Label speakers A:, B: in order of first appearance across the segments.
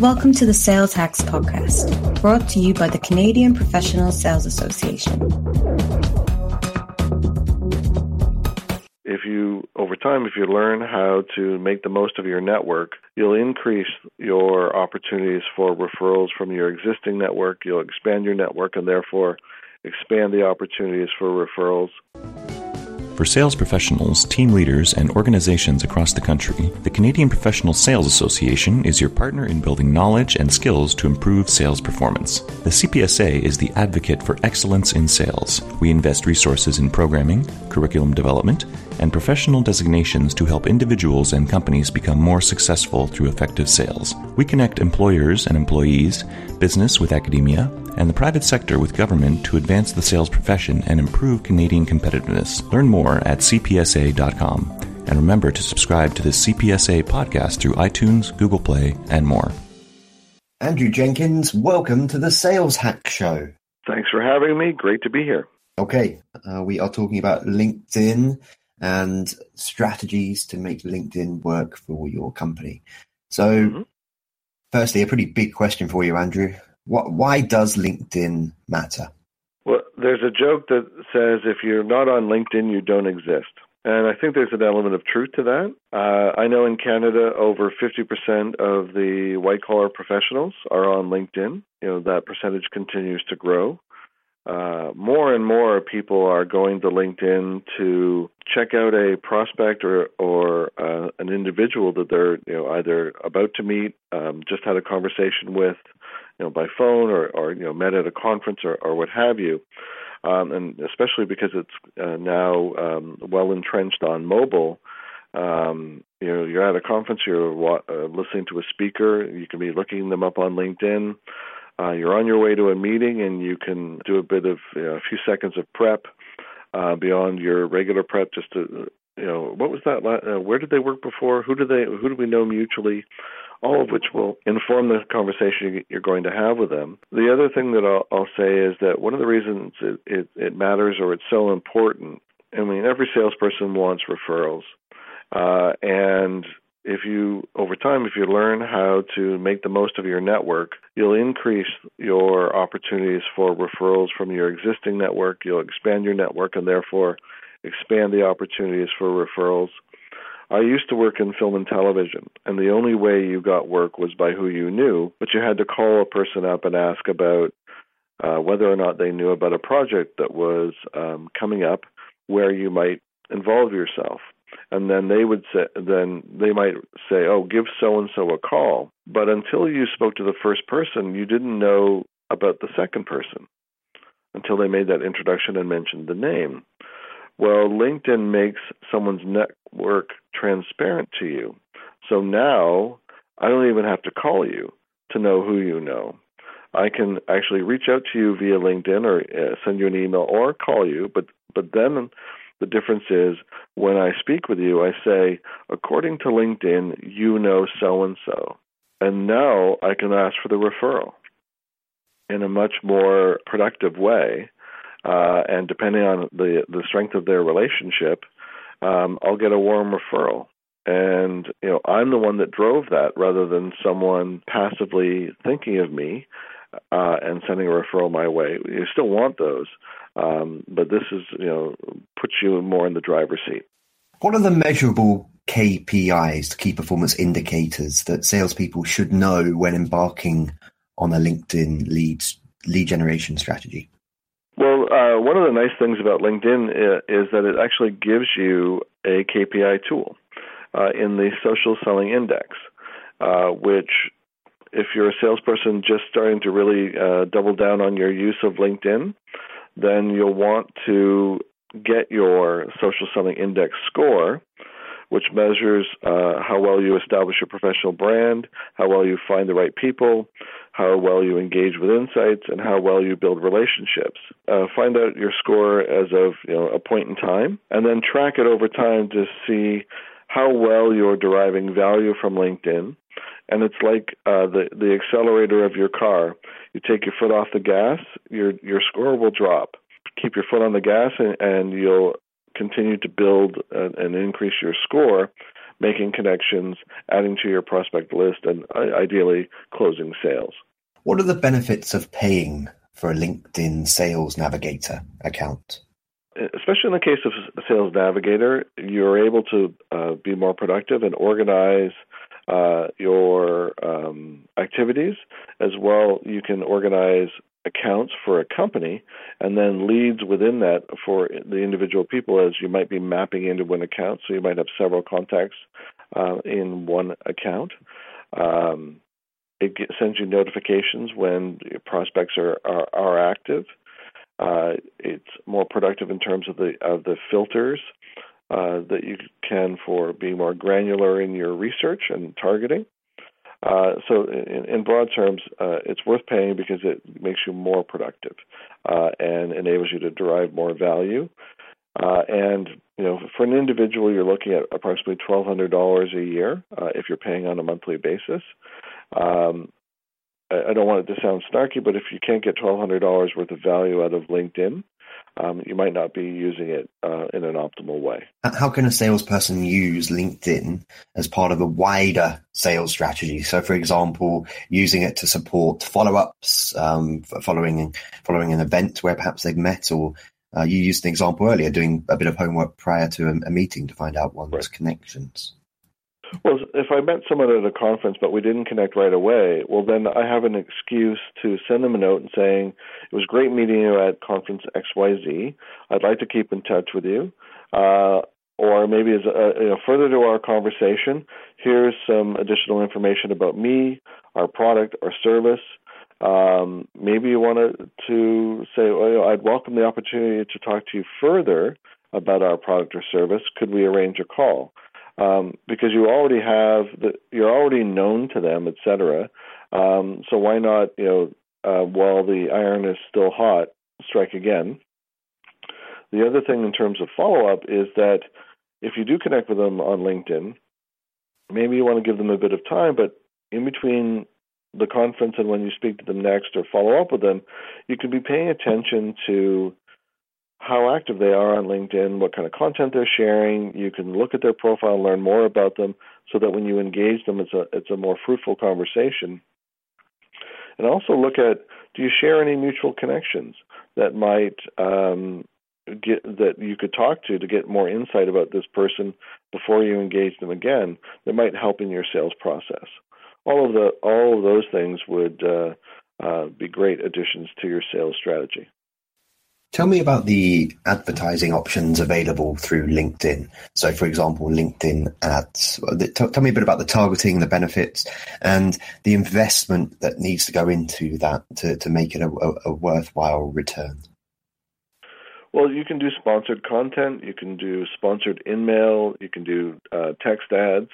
A: Welcome to the Sales Hacks Podcast, brought to you by the Canadian Professional Sales Association.
B: If you, over time, if you learn how to make the most of your network, you'll increase your opportunities for referrals from your existing network. You'll expand your network and therefore expand the opportunities for referrals.
C: For sales professionals, team leaders, and organizations across the country, the Canadian Professional Sales Association is your partner in building knowledge and skills to improve sales performance. The CPSA is the advocate for excellence in sales. We invest resources in programming, curriculum development, and professional designations to help individuals and companies become more successful through effective sales. We connect employers and employees, business with academia, and the private sector with government to advance the sales profession and improve Canadian competitiveness. Learn more at cpsa.com. And remember to subscribe to the CPSA podcast through iTunes, Google Play, and more.
D: Andrew Jenkins, welcome to the Sales Hack Show.
B: Thanks for having me. Great to be here.
D: Okay, uh, we are talking about LinkedIn and strategies to make LinkedIn work for your company. So, mm-hmm. firstly, a pretty big question for you, Andrew. Why does LinkedIn matter?
B: Well, there's a joke that says if you're not on LinkedIn, you don't exist. And I think there's an element of truth to that. Uh, I know in Canada, over 50% of the white collar professionals are on LinkedIn. You know, that percentage continues to grow. Uh, more and more people are going to LinkedIn to check out a prospect or or uh, an individual that they're you know either about to meet, um, just had a conversation with, you know, by phone or, or you know, met at a conference or, or what have you. Um, and especially because it's uh, now um, well entrenched on mobile. Um, you know, you're at a conference, you're uh, listening to a speaker, you can be looking them up on LinkedIn. Uh, you're on your way to a meeting, and you can do a bit of you know, a few seconds of prep uh, beyond your regular prep, just to you know, what was that? Uh, where did they work before? Who do they? Who do we know mutually? all of which will inform the conversation you're going to have with them. The other thing that I'll, I'll say is that one of the reasons it, it, it matters or it's so important, I mean, every salesperson wants referrals. Uh, and if you, over time, if you learn how to make the most of your network, you'll increase your opportunities for referrals from your existing network. You'll expand your network and therefore expand the opportunities for referrals. I used to work in film and television, and the only way you got work was by who you knew, but you had to call a person up and ask about uh, whether or not they knew about a project that was um, coming up where you might involve yourself. And then they would say, then they might say, "Oh, give so and so a call." But until you spoke to the first person, you didn't know about the second person until they made that introduction and mentioned the name. Well, LinkedIn makes someone's network transparent to you. So now I don't even have to call you to know who you know. I can actually reach out to you via LinkedIn or uh, send you an email or call you, but but then the difference is when I speak with you, I say, according to LinkedIn, you know so and so. And now I can ask for the referral in a much more productive way uh, and depending on the the strength of their relationship, um, I'll get a warm referral. And you know, I'm the one that drove that, rather than someone passively thinking of me uh, and sending a referral my way. You still want those, um, but this is you know puts you more in the driver's seat.
D: What are the measurable KPIs, key performance indicators, that salespeople should know when embarking on a LinkedIn leads lead generation strategy?
B: Uh, one of the nice things about LinkedIn is that it actually gives you a KPI tool uh, in the social selling index, uh, which, if you're a salesperson just starting to really uh, double down on your use of LinkedIn, then you'll want to get your social selling index score which measures uh, how well you establish your professional brand, how well you find the right people, how well you engage with insights, and how well you build relationships. Uh, find out your score as of you know a point in time, and then track it over time to see how well you're deriving value from LinkedIn. And it's like uh, the the accelerator of your car. You take your foot off the gas, your your score will drop. Keep your foot on the gas, and, and you'll continue to build and increase your score. Making connections, adding to your prospect list, and ideally closing sales.
D: What are the benefits of paying for a LinkedIn Sales Navigator account?
B: Especially in the case of Sales Navigator, you're able to uh, be more productive and organize uh, your um, activities. As well, you can organize accounts for a company and then leads within that for the individual people as you might be mapping into one account. So you might have several contacts uh, in one account. Um, it get, sends you notifications when prospects are, are, are active. Uh, it's more productive in terms of the of the filters uh, that you can for being more granular in your research and targeting. Uh, so, in, in, broad terms, uh, it's worth paying because it makes you more productive uh, and enables you to derive more value. Uh, and you know, for an individual, you're looking at approximately twelve hundred dollars a year uh, if you're paying on a monthly basis. Um, I, I don't want it to sound snarky, but if you can't get twelve hundred dollars worth of value out of LinkedIn, um, you might not be using it uh, in an optimal way.
D: How can a salesperson use LinkedIn as part of a wider sales strategy? So, for example, using it to support follow-ups, um, following following an event where perhaps they've met, or uh, you used an example earlier, doing a bit of homework prior to a, a meeting to find out one's right. connections.
B: Well, if I met someone at a conference but we didn't connect right away, well, then I have an excuse to send them a note and saying, It was great meeting you at conference XYZ. I'd like to keep in touch with you. Uh, or maybe as a, you know, further to our conversation, here's some additional information about me, our product, our service. Um, maybe you wanted to say, well, you know, I'd welcome the opportunity to talk to you further about our product or service. Could we arrange a call? Um, because you already have the you're already known to them, etc. Um, so why not you know uh, while the iron is still hot, strike again. The other thing in terms of follow up is that if you do connect with them on LinkedIn, maybe you want to give them a bit of time, but in between the conference and when you speak to them next or follow up with them, you can be paying attention to how active they are on LinkedIn, what kind of content they're sharing. You can look at their profile, and learn more about them, so that when you engage them, it's a it's a more fruitful conversation. And also look at do you share any mutual connections that might um, get that you could talk to to get more insight about this person before you engage them again. That might help in your sales process. All of the all of those things would uh, uh, be great additions to your sales strategy.
D: Tell me about the advertising options available through LinkedIn. So, for example, LinkedIn ads. Tell me a bit about the targeting, the benefits, and the investment that needs to go into that to, to make it a, a worthwhile return.
B: Well, you can do sponsored content. You can do sponsored email. You can do uh, text ads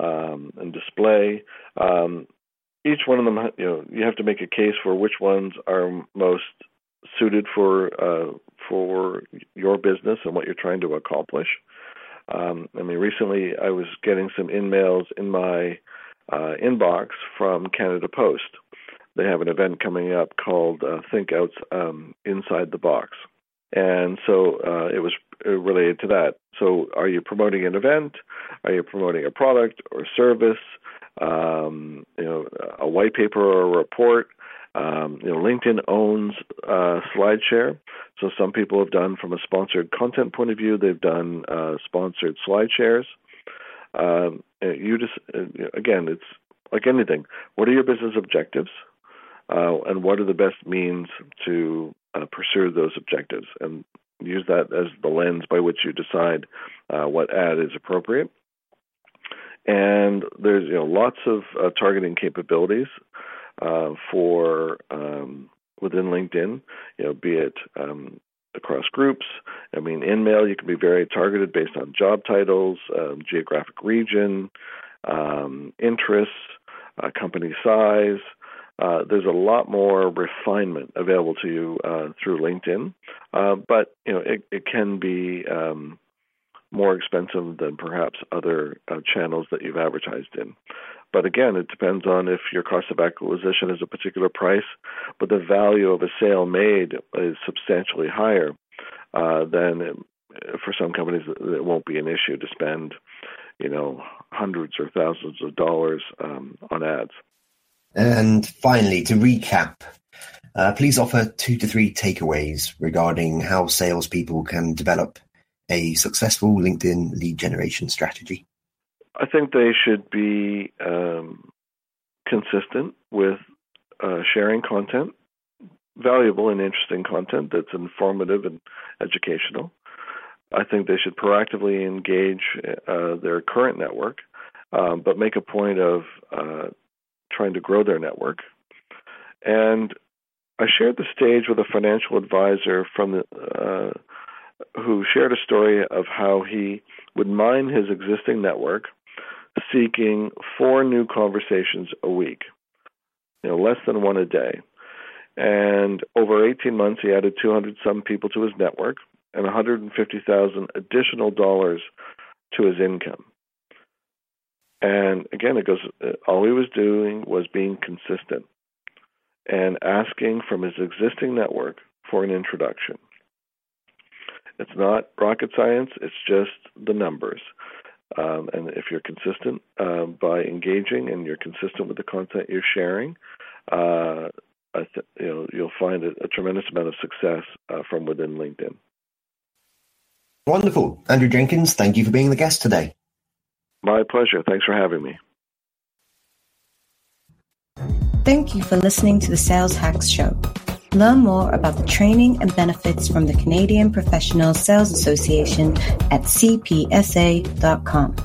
B: um, and display. Um, each one of them, you know, you have to make a case for which ones are most suited for uh, for your business and what you're trying to accomplish. Um, I mean, recently I was getting some emails in my uh, inbox from Canada Post. They have an event coming up called uh, Think Outs um, Inside the Box, and so uh, it was related to that. So, are you promoting an event? Are you promoting a product or service? Um, you know, a white paper or a report? Um, you know, LinkedIn owns uh, SlideShare, so some people have done from a sponsored content point of view. They've done uh, sponsored slide shares. Um, you just uh, again, it's like anything. What are your business objectives, uh, and what are the best means to uh, pursue those objectives, and use that as the lens by which you decide uh, what ad is appropriate. And there's you know lots of targeting capabilities uh, for um, within LinkedIn, you know, be it um, across groups. I mean, in mail, you can be very targeted based on job titles, um, geographic region, um, interests, uh, company size. Uh, there's a lot more refinement available to you uh, through LinkedIn, uh, but you know it, it can be um, more expensive than perhaps other uh, channels that you've advertised in. But again, it depends on if your cost of acquisition is a particular price, but the value of a sale made is substantially higher. Uh, then it, for some companies, it won't be an issue to spend, you know, hundreds or thousands of dollars um, on ads.
D: And finally, to recap, uh, please offer two to three takeaways regarding how salespeople can develop a successful LinkedIn lead generation strategy.
B: I think they should be um, consistent with uh, sharing content, valuable and interesting content that's informative and educational. I think they should proactively engage uh, their current network, um, but make a point of uh, trying to grow their network. And I shared the stage with a financial advisor from the, uh, who shared a story of how he would mine his existing network, seeking four new conversations a week, you know, less than one a day. And over 18 months, he added 200 some people to his network and 150,000 additional dollars to his income. And again, it goes. Uh, all he was doing was being consistent and asking from his existing network for an introduction. It's not rocket science. It's just the numbers. Um, and if you're consistent uh, by engaging and you're consistent with the content you're sharing, uh, th- you know you'll find a, a, tremendous amount of success uh, from within LinkedIn.
D: Wonderful, Andrew Jenkins. Thank you for being the guest today.
B: My pleasure. Thanks for having me.
A: Thank you for listening to the Sales Hacks Show. Learn more about the training and benefits from the Canadian Professional Sales Association at cpsa.com.